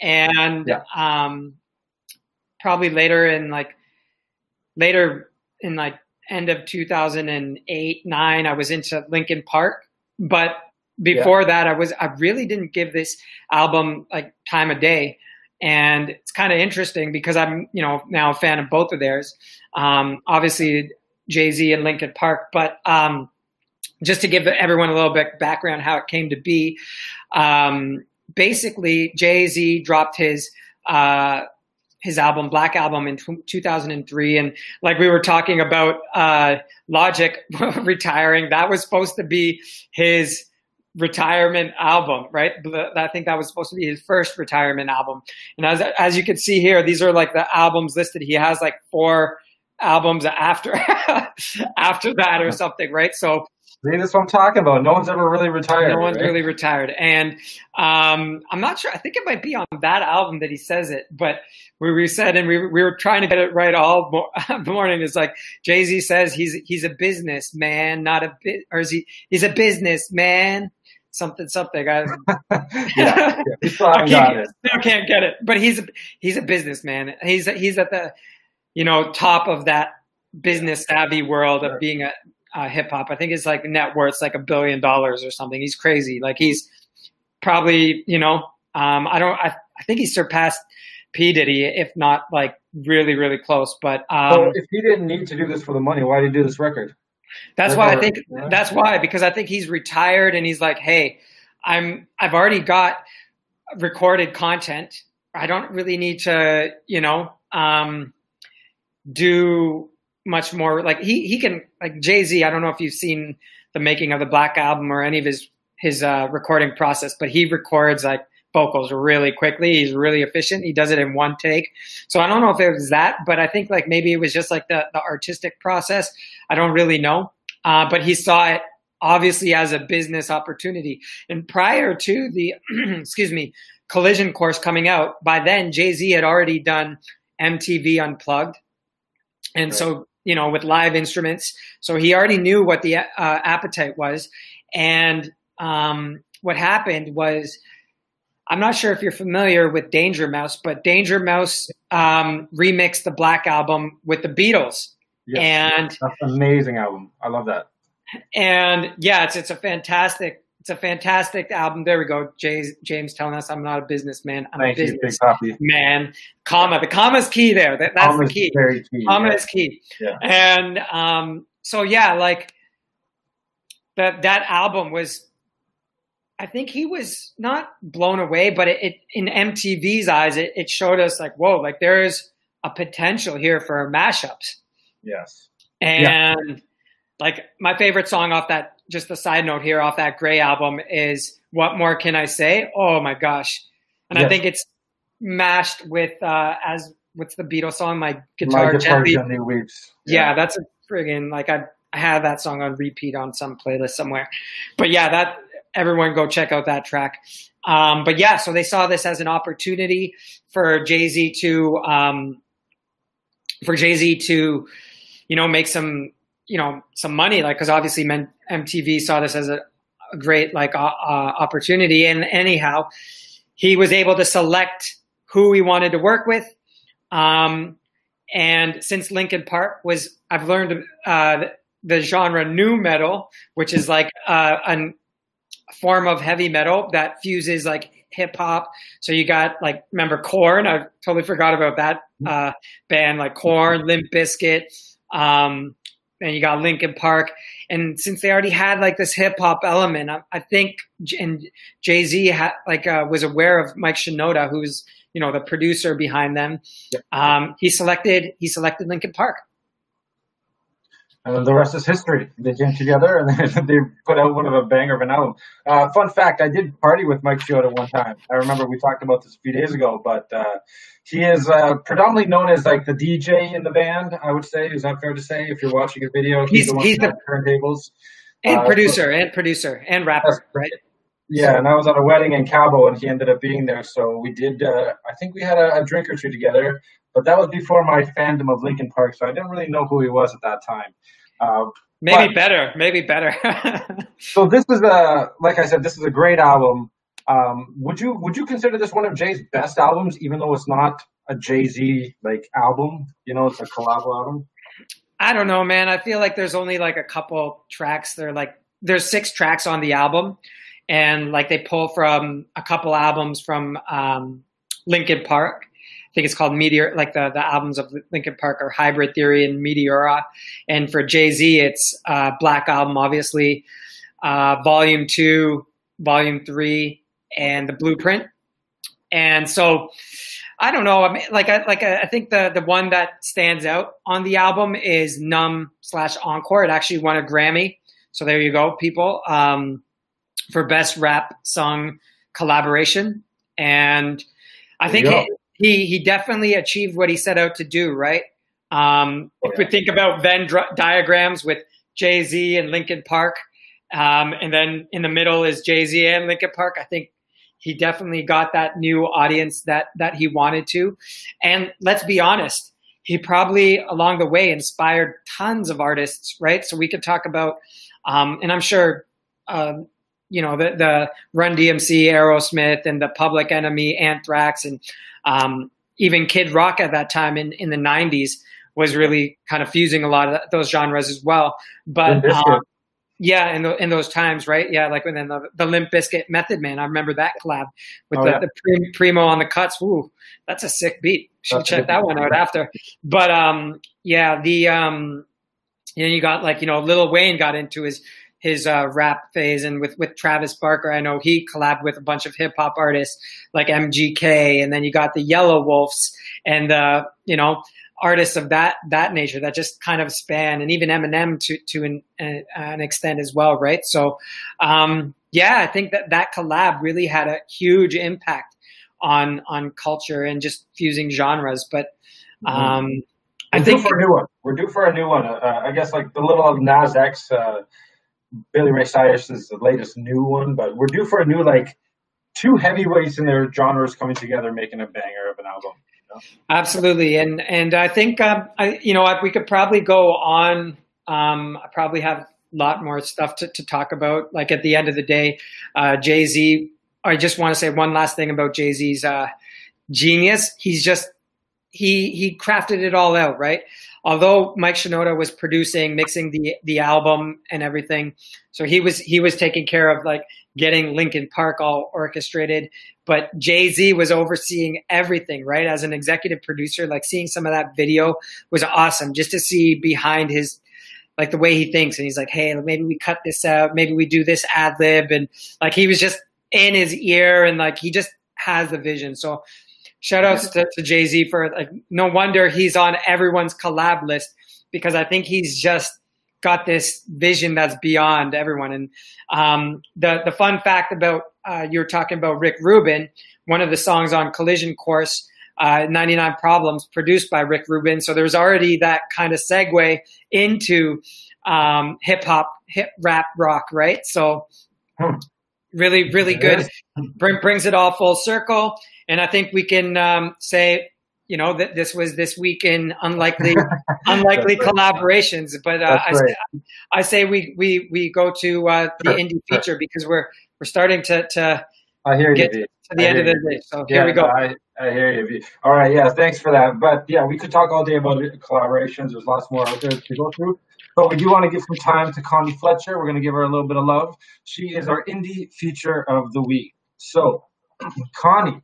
and yeah. um, probably later in like later in like end of 2008 9 i was into linkin park. But before yeah. that i was i really didn't give this album like time of day. And it's kind of interesting because i'm you know now a fan of both of theirs. Um, obviously jay-z and linkin park. But um, just to give everyone a little bit background how it came to be um, basically jay-z dropped his uh, his album Black Album in 2003 and like we were talking about uh, Logic retiring that was supposed to be his retirement album, right? I think that was supposed to be his first retirement album. And as as you can see here, these are like the albums listed. He has like four albums after after that or something, right? So See, that's what I'm talking about. No one's ever really retired. No one's right? really retired, and um, I'm not sure. I think it might be on that album that he says it, but we, we said, and we, we were trying to get it right all morning. Is like Jay Z says he's he's a businessman, not a bit, or is he? He's a businessman. Something, something. I, yeah, yeah. Still I can't, still can't get it, but he's a, he's a businessman. He's he's at the you know top of that business savvy world of being a uh, hip hop. I think his like net worth's like a billion dollars or something. He's crazy. Like he's probably you know um, I don't I, I think he surpassed P Diddy if not like really really close. But um, so if he didn't need to do this for the money, why did he do this record? That's why I think that's why because I think he's retired and he's like, hey, I'm I've already got recorded content. I don't really need to you know um, do much more like he he can like Jay Z. I don't know if you've seen the making of the Black Album or any of his his uh, recording process, but he records like vocals really quickly. He's really efficient. He does it in one take. So I don't know if it was that, but I think like maybe it was just like the the artistic process. I don't really know, uh, but he saw it obviously as a business opportunity. And prior to the excuse me collision course coming out, by then Jay Z had already done MTV Unplugged. And right. so you know, with live instruments. So he already knew what the uh, appetite was. And um, what happened was, I'm not sure if you're familiar with Danger Mouse, but Danger Mouse um, remixed the Black Album with the Beatles. Yes, and that's an amazing album. I love that. And yeah, it's it's a fantastic it's a fantastic album. There we go. Jay's, James telling us I'm not a businessman. I'm Thank a business you, man. Comma. The comma is key there. That, that's Comma's the key. Very key. Comma yeah. is key. Yeah. And um, so yeah, like that that album was. I think he was not blown away, but it, it in MTV's eyes, it, it showed us like, whoa, like there is a potential here for mashups. Yes. And Yeah. like my favorite song off that just a side note here off that Gray album is "What More Can I Say?" Oh my gosh, and I think it's mashed with uh, as what's the Beatles song? My My guitar guitar gently. gently weeps. Yeah, that's a friggin' like I, I have that song on repeat on some playlist somewhere. But yeah, that everyone go check out that track. Um, but yeah, so they saw this as an opportunity for Jay Z to um, for Jay Z to you know make some you know some money like because obviously men, MTV saw this as a, a great like uh, opportunity and anyhow he was able to select who he wanted to work with um, and since Linkin Park was I've learned uh, the genre new metal which is like uh, an form of heavy metal that fuses like hip hop. So you got like remember Korn? I totally forgot about that uh, band like Korn, Limp Bizkit, um, and you got Linkin Park. And since they already had like this hip hop element, I, I think J- and Jay Z like uh, was aware of Mike Shinoda, who's you know the producer behind them. Yep. Um, he selected he selected Linkin Park. And the rest is history. They came together and they put out one of a banger of an album. Uh, fun fact: I did party with Mike Shinoda one time. I remember we talked about this a few days ago, but uh, he is uh, predominantly known as like the DJ in the band. I would say is that fair to say? If you're watching a video, He's- the he's with the- turntables. And Uh, producer, and producer, and rapper, right? Yeah, and I was at a wedding in Cabo, and he ended up being there. So we did. Uh, I think we had a, a drink or two together, but that was before my fandom of Linkin Park, so I didn't really know who he was at that time. Uh, Maybe But- better, maybe better. so this is a, like I said, this is a great album. Um, would you would you consider this one of Jay's best albums, even though it's not a Jay Z like album? You know, it's a collab album. I don't know, man. I feel like there's only like a couple tracks. They're like there's six tracks on the album, and like they pull from a couple albums from um, Linkin Park. I think it's called Meteor. Like the the albums of Linkin Park are Hybrid Theory and Meteora, and for Jay Z, it's uh, Black Album, obviously, uh, Volume Two, Volume Three, and the Blueprint. And so I don't know. I mean, like I like I think the the one that stands out on the album is Numb slash Encore. It actually won a Grammy. So there you go, people. Um, for best rap song collaboration, and I think he, he, he definitely achieved what he set out to do. Right. Um, oh, if we think about Venn diagrams with Jay Z and Linkin Park, um, and then in the middle is Jay Z and Linkin Park, I think he definitely got that new audience that that he wanted to. And let's be honest, he probably along the way inspired tons of artists, right? So we could talk about, um, and I'm sure, um, you know, the, the Run DMC, Aerosmith, and the Public Enemy, Anthrax, and um, even Kid Rock at that time in, in the 90s was really kind of fusing a lot of those genres as well. But yeah, in, the, in those times, right? Yeah, like when then the, the Limp Bizkit Method Man. I remember that collab with oh, the, yeah. the, Primo on the cuts. Ooh, that's a sick beat. Should that's check that one out after. But um, yeah, the um, you know, you got like you know, Lil Wayne got into his his uh, rap phase, and with with Travis Barker, I know he collabed with a bunch of hip hop artists like MGK, and then you got the Yelawolfs and uh, you know artists of that that nature that just kind of span, and even Eminem to to an, an extent as well, right? So, um, yeah, I think that that collab really had a huge impact on on culture and just fusing genres. But mm-hmm. um, mm-hmm. I think for a new one. We're due for a new one. Uh, I guess like the little of Nas X, uh, Billy Ray Cyrus is the latest new one, but we're due for a new like two heavyweights in their genres coming together, making a banger of an album. Absolutely, and and I think um, I, you know we could probably go on. Um, I probably have a lot more stuff to, to talk about. Like at the end of the day, uh, Jay Z. I just want to say one last thing about Jay Z's uh, genius. He's just he he crafted it all out, right? Although Mike Shinoda was producing, mixing the the album and everything, so he was he was taking care of like getting Linkin Park all orchestrated. But Jay Z was overseeing everything, right? As an executive producer, like seeing some of that video was awesome just to see behind his like the way he thinks. And he's like, hey, maybe we cut this out, maybe we do this ad lib. And like he was just in his ear and like he just has the vision. So shout outs to, to Jay Z for like no wonder he's on everyone's collab list because I think he's just got this vision that's beyond everyone. And um, the the fun fact about uh, you were talking about Rick Rubin, one of the songs on Collision Course. Uh, 99 Problems, produced by Rick Rubin. So there's already that kind of segue into um, hip hop, hip rap, rock, right? So hmm. really, really good. Bring, brings it all full circle. And I think we can um, say you know that this was this week in unlikely unlikely collaborations but uh, I, say, I, say we we we go to uh, the sure. indie feature sure. because we're we're starting to to I hear get you, to the I end of the day. So yeah, here we go. no, I, I hear you all right yeah thanks for that. But yeah we could talk all day about collaborations. There's lots more out there to go through. But we do want to give some time to Connie Fletcher. We're going to give her a little bit of love. She is our indie feature of the week. So Connie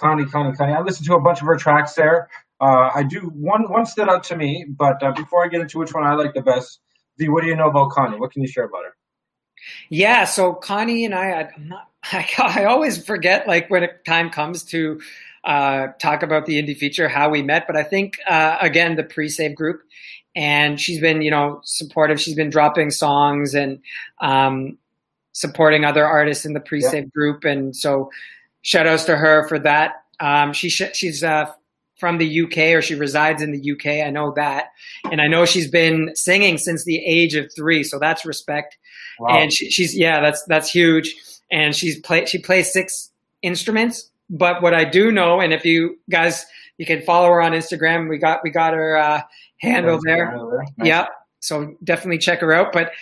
Connie, Connie, Connie. I listened to a bunch of her tracks there. Uh, I do one one stood out to me, but uh, before I get into which one I like the best, V, what do you know about Connie? What can you share about her? Yeah, so Connie and I, I'm not, I, I always forget like when time comes to uh, talk about the indie feature, how we met. But I think uh, again the pre-save group, and she's been you know supportive. She's been dropping songs and um, supporting other artists in the pre-save yeah. group, and so shout outs to her for that. Um, she sh- she's uh, from the UK or she resides in the UK. I know that, and I know she's been singing since the age of three, so that's respect. Wow. And she, she's yeah, that's that's huge. And she's play she plays six instruments. But what I do know, and if you guys you can follow her on Instagram, we got we got her uh, handle there. Nice. Yeah, so definitely check her out. But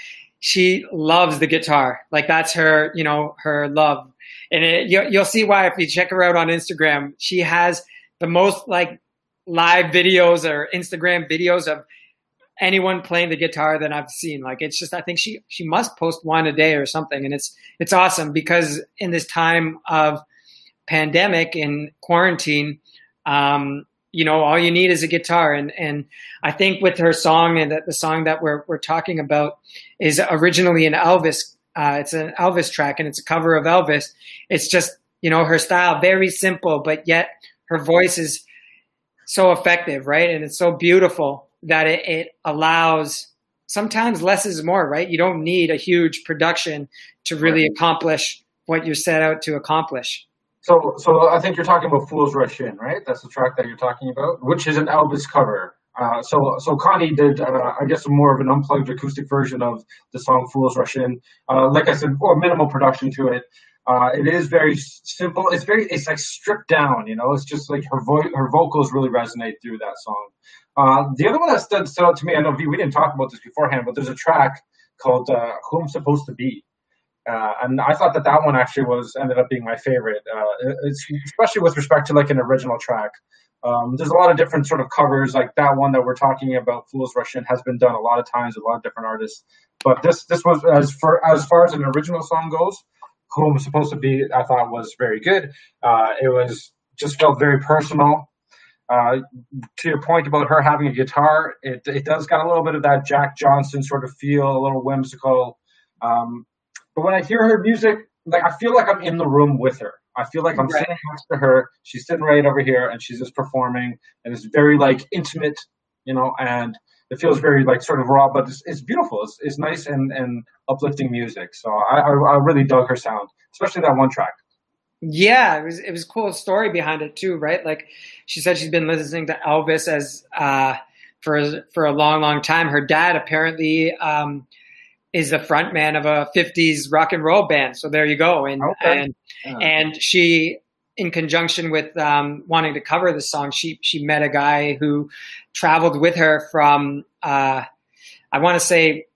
she loves the guitar, like that's her you know her love and it, you, you'll see why if you check her out on Instagram. She has the most like live videos or Instagram videos of anyone playing the guitar that I've seen. Like it's just I think she she must post one a day or something, and it's it's awesome because in this time of pandemic and quarantine, um, you know, all you need is a guitar, and and I think with her song and that the song that we're we're talking about is originally an Elvis uh, it's an Elvis track and it's a cover of Elvis. It's just, you know, her style, very simple, but yet her voice is so effective, right? And it's so beautiful that it, it allows sometimes less is more, right? You don't need a huge production to really accomplish what you're set out to accomplish. So, so I think you're talking about "Fools Rush In," right? That's the track that you're talking about, which is an Elvis cover. Uh, so, so Connie did, uh, I guess, more of an unplugged acoustic version of the song "Fools Rush In." Uh, like I said, or minimal production to it. Uh, it is very simple. It's very, it's like stripped down. You know, it's just like her voice, her vocals really resonate through that song. Uh, the other one that stood, stood out to me, I know we didn't talk about this beforehand, but there's a track called uh, "Who I'm Supposed to Be." Uh, and I thought that that one actually was ended up being my favorite, uh, especially with respect to like an original track. Um, there's a lot of different sort of covers, like that one that we're talking about, "Fools Rush In," has been done a lot of times with a lot of different artists. But this this was as far as far as an original song goes, "Who I'm Supposed to Be," I thought was very good. Uh, it was just felt very personal. Uh, to your point about her having a guitar, it, it does got a little bit of that Jack Johnson sort of feel, a little whimsical. Um, but when I hear her music, like I feel like I'm in the room with her. I feel like I'm right. sitting next to her. She's sitting right over here, and she's just performing, and it's very like intimate, you know, and it feels very like sort of raw, but it's, it's beautiful. It's, it's nice and, and uplifting music. So I, I, I really dug her sound, especially that one track. Yeah, it was it was cool story behind it too, right? Like she said, she's been listening to Elvis as uh, for for a long, long time. Her dad apparently um, is the front man of a 50s rock and roll band. So there you go. And okay. and yeah. and she in conjunction with um, wanting to cover the song, she she met a guy who traveled with her from uh, I want to say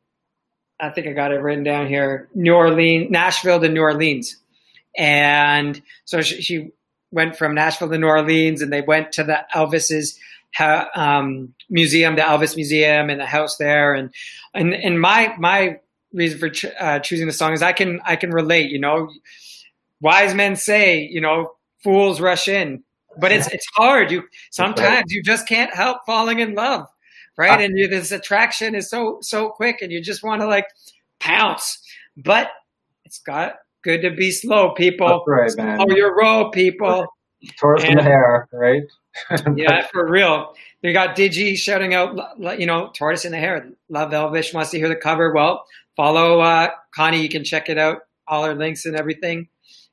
I think I got it written down here New Orleans, Nashville to New Orleans, and so she, she went from Nashville to New Orleans, and they went to the Elvis's um, museum, the Elvis Museum, and the house there. And and and my my reason for ch- uh, choosing the song is I can I can relate. You know, wise men say, you know, fools rush in, but it's it's hard. You sometimes you just can't help falling in love, right? And you, this attraction is so so quick, and you just want to like pounce. But it's got good to be slow, people. That's right, man. Slow your roll, people. Tortoise in the hare, right? yeah, for real. We got Digi shouting out, you know, tortoise in the hare. Love Elvis wants to hear the cover. Well, follow uh, Connie. You can check it out. All our links and everything.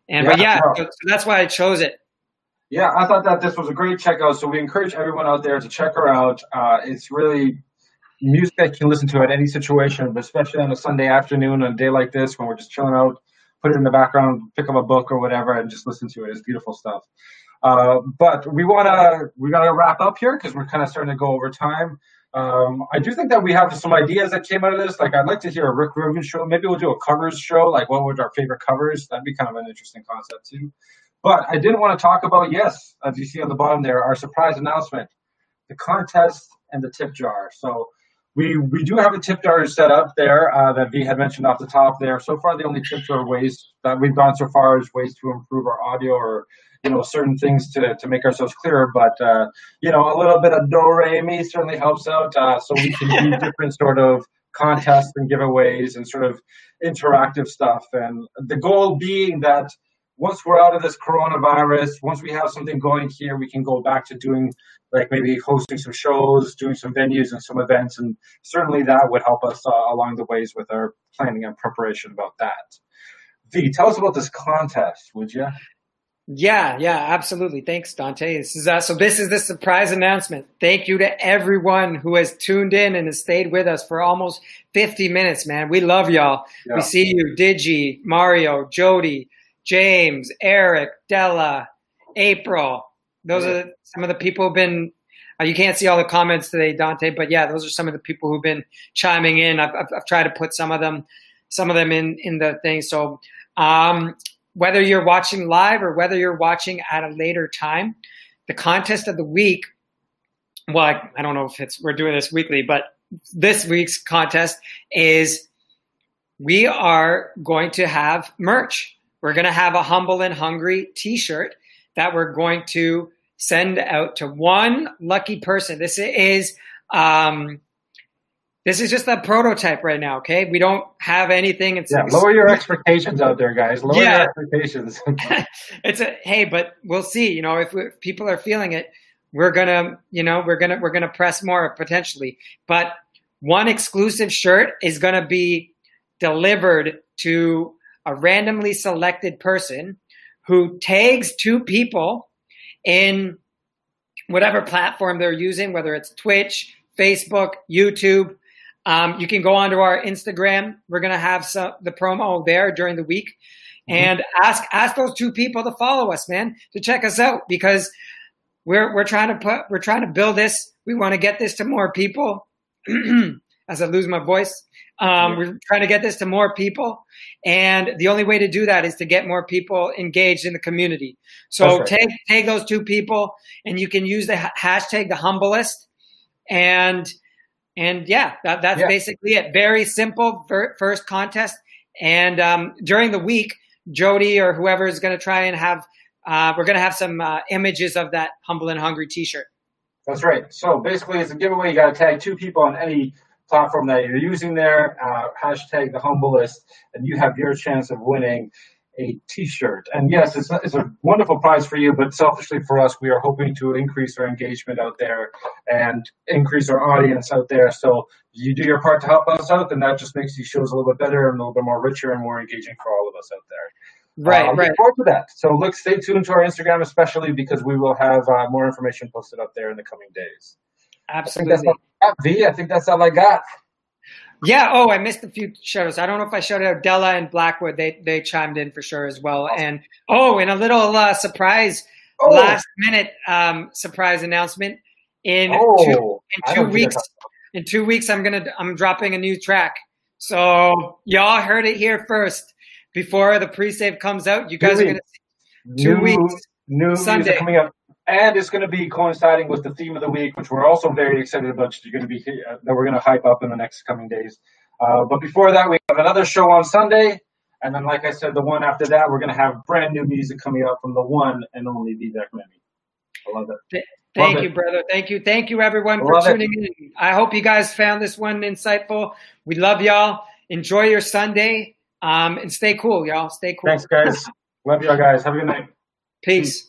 And yeah, but yeah, so, so that's why I chose it. Yeah, I thought that this was a great checkout. So we encourage everyone out there to check her out. Uh, it's really music that you can listen to at any situation, but especially on a Sunday afternoon, on a day like this when we're just chilling out, put it in the background, pick up a book or whatever, and just listen to it. It's beautiful stuff. Uh, but we want to we got to wrap up here because we're kind of starting to go over time. Um, I do think that we have some ideas that came out of this. Like, I'd like to hear a Rick Rubin show. Maybe we'll do a covers show. Like, what would our favorite covers? That'd be kind of an interesting concept too. But I didn't want to talk about yes, as you see on the bottom there, our surprise announcement, the contest and the tip jar. So we we do have a tip jar set up there uh, that V had mentioned off the top there. So far, the only tips are ways that we've gone so far is ways to improve our audio or you know certain things to, to make ourselves clearer but uh, you know a little bit of do re mi certainly helps out uh, so we can do different sort of contests and giveaways and sort of interactive stuff and the goal being that once we're out of this coronavirus once we have something going here we can go back to doing like maybe hosting some shows doing some venues and some events and certainly that would help us uh, along the ways with our planning and preparation about that v tell us about this contest would you yeah, yeah, absolutely. Thanks, Dante. This is uh, so. This is the surprise announcement. Thank you to everyone who has tuned in and has stayed with us for almost 50 minutes, man. We love y'all. Yeah. We see you, Digi, Mario, Jody, James, Eric, Della, April. Those yeah. are some of the people who've been. Uh, you can't see all the comments today, Dante, but yeah, those are some of the people who've been chiming in. I've, I've, I've tried to put some of them, some of them in in the thing. So. Um, whether you're watching live or whether you're watching at a later time, the contest of the week. Well, I, I don't know if it's we're doing this weekly, but this week's contest is we are going to have merch. We're going to have a humble and hungry T-shirt that we're going to send out to one lucky person. This is um, this is just a prototype right now, okay? We don't have anything. It's yeah, lower your expectations out there, guys. Lower yeah. your expectations. it's a hey, but we'll see. You know, if, if people are feeling it, we're gonna, you know, we're gonna we're gonna press more potentially. But one exclusive shirt is to be delivered to a randomly selected person who tags two people in whatever platform they're using, whether it's Twitch, Facebook, YouTube. Um, you can go onto our Instagram. We're going to have some, the promo there during the week mm-hmm. and ask, ask those two people to follow us, man, to check us out because we're, we're trying to put, we're trying to build this. We want to get this to more people. As I lose my voice, um, we're trying to get this to more people. And the only way to do that is to get more people engaged in the community. So right. take, take those two people and you can use the hashtag the humblest and and yeah, that, that's yeah. basically it. Very simple first contest. And um, during the week, Jody or whoever is going to try and have, uh, we're going to have some uh, images of that humble and hungry T-shirt. That's right. So basically, it's a giveaway. You got to tag two people on any platform that you're using there. Uh, hashtag the humblest, and you have your chance of winning a T-shirt. And yes, it's, it's a wonderful prize for you, but selfishly for us, we are hoping to increase our engagement out there and increase our audience out there. So you do your part to help us out, and that just makes these shows a little bit better and a little bit more richer and more engaging for all of us out there. Right, uh, right. Look forward to that. So look, stay tuned to our Instagram, especially because we will have uh, more information posted up there in the coming days. Absolutely. I think that's all I got, v. I think that's all I got. Yeah. Oh, I missed a few shows. I don't know if I showed out Della and Blackwood. They they chimed in for sure as well. And oh, and a little uh, surprise, oh. last minute um, surprise announcement in oh, two, in two weeks. In two weeks, I'm gonna I'm dropping a new track. So y'all heard it here first before the pre-save comes out. You guys new are gonna see two new, weeks. New Sunday coming up and it's going to be coinciding with the theme of the week, which we're also very excited about. You're going to be uh, that we're going to hype up in the next coming days. Uh, but before that, we have another show on Sunday, and then, like I said, the one after that, we're going to have brand new music coming out from the one and only Vivek Memi. I love it. Thank love you, it. brother. Thank you. Thank you, everyone, for tuning it. in. I hope you guys found this one insightful. We love y'all. Enjoy your Sunday, um, and stay cool, y'all. Stay cool. Thanks, guys. love y'all, guys. Have a good night. Peace.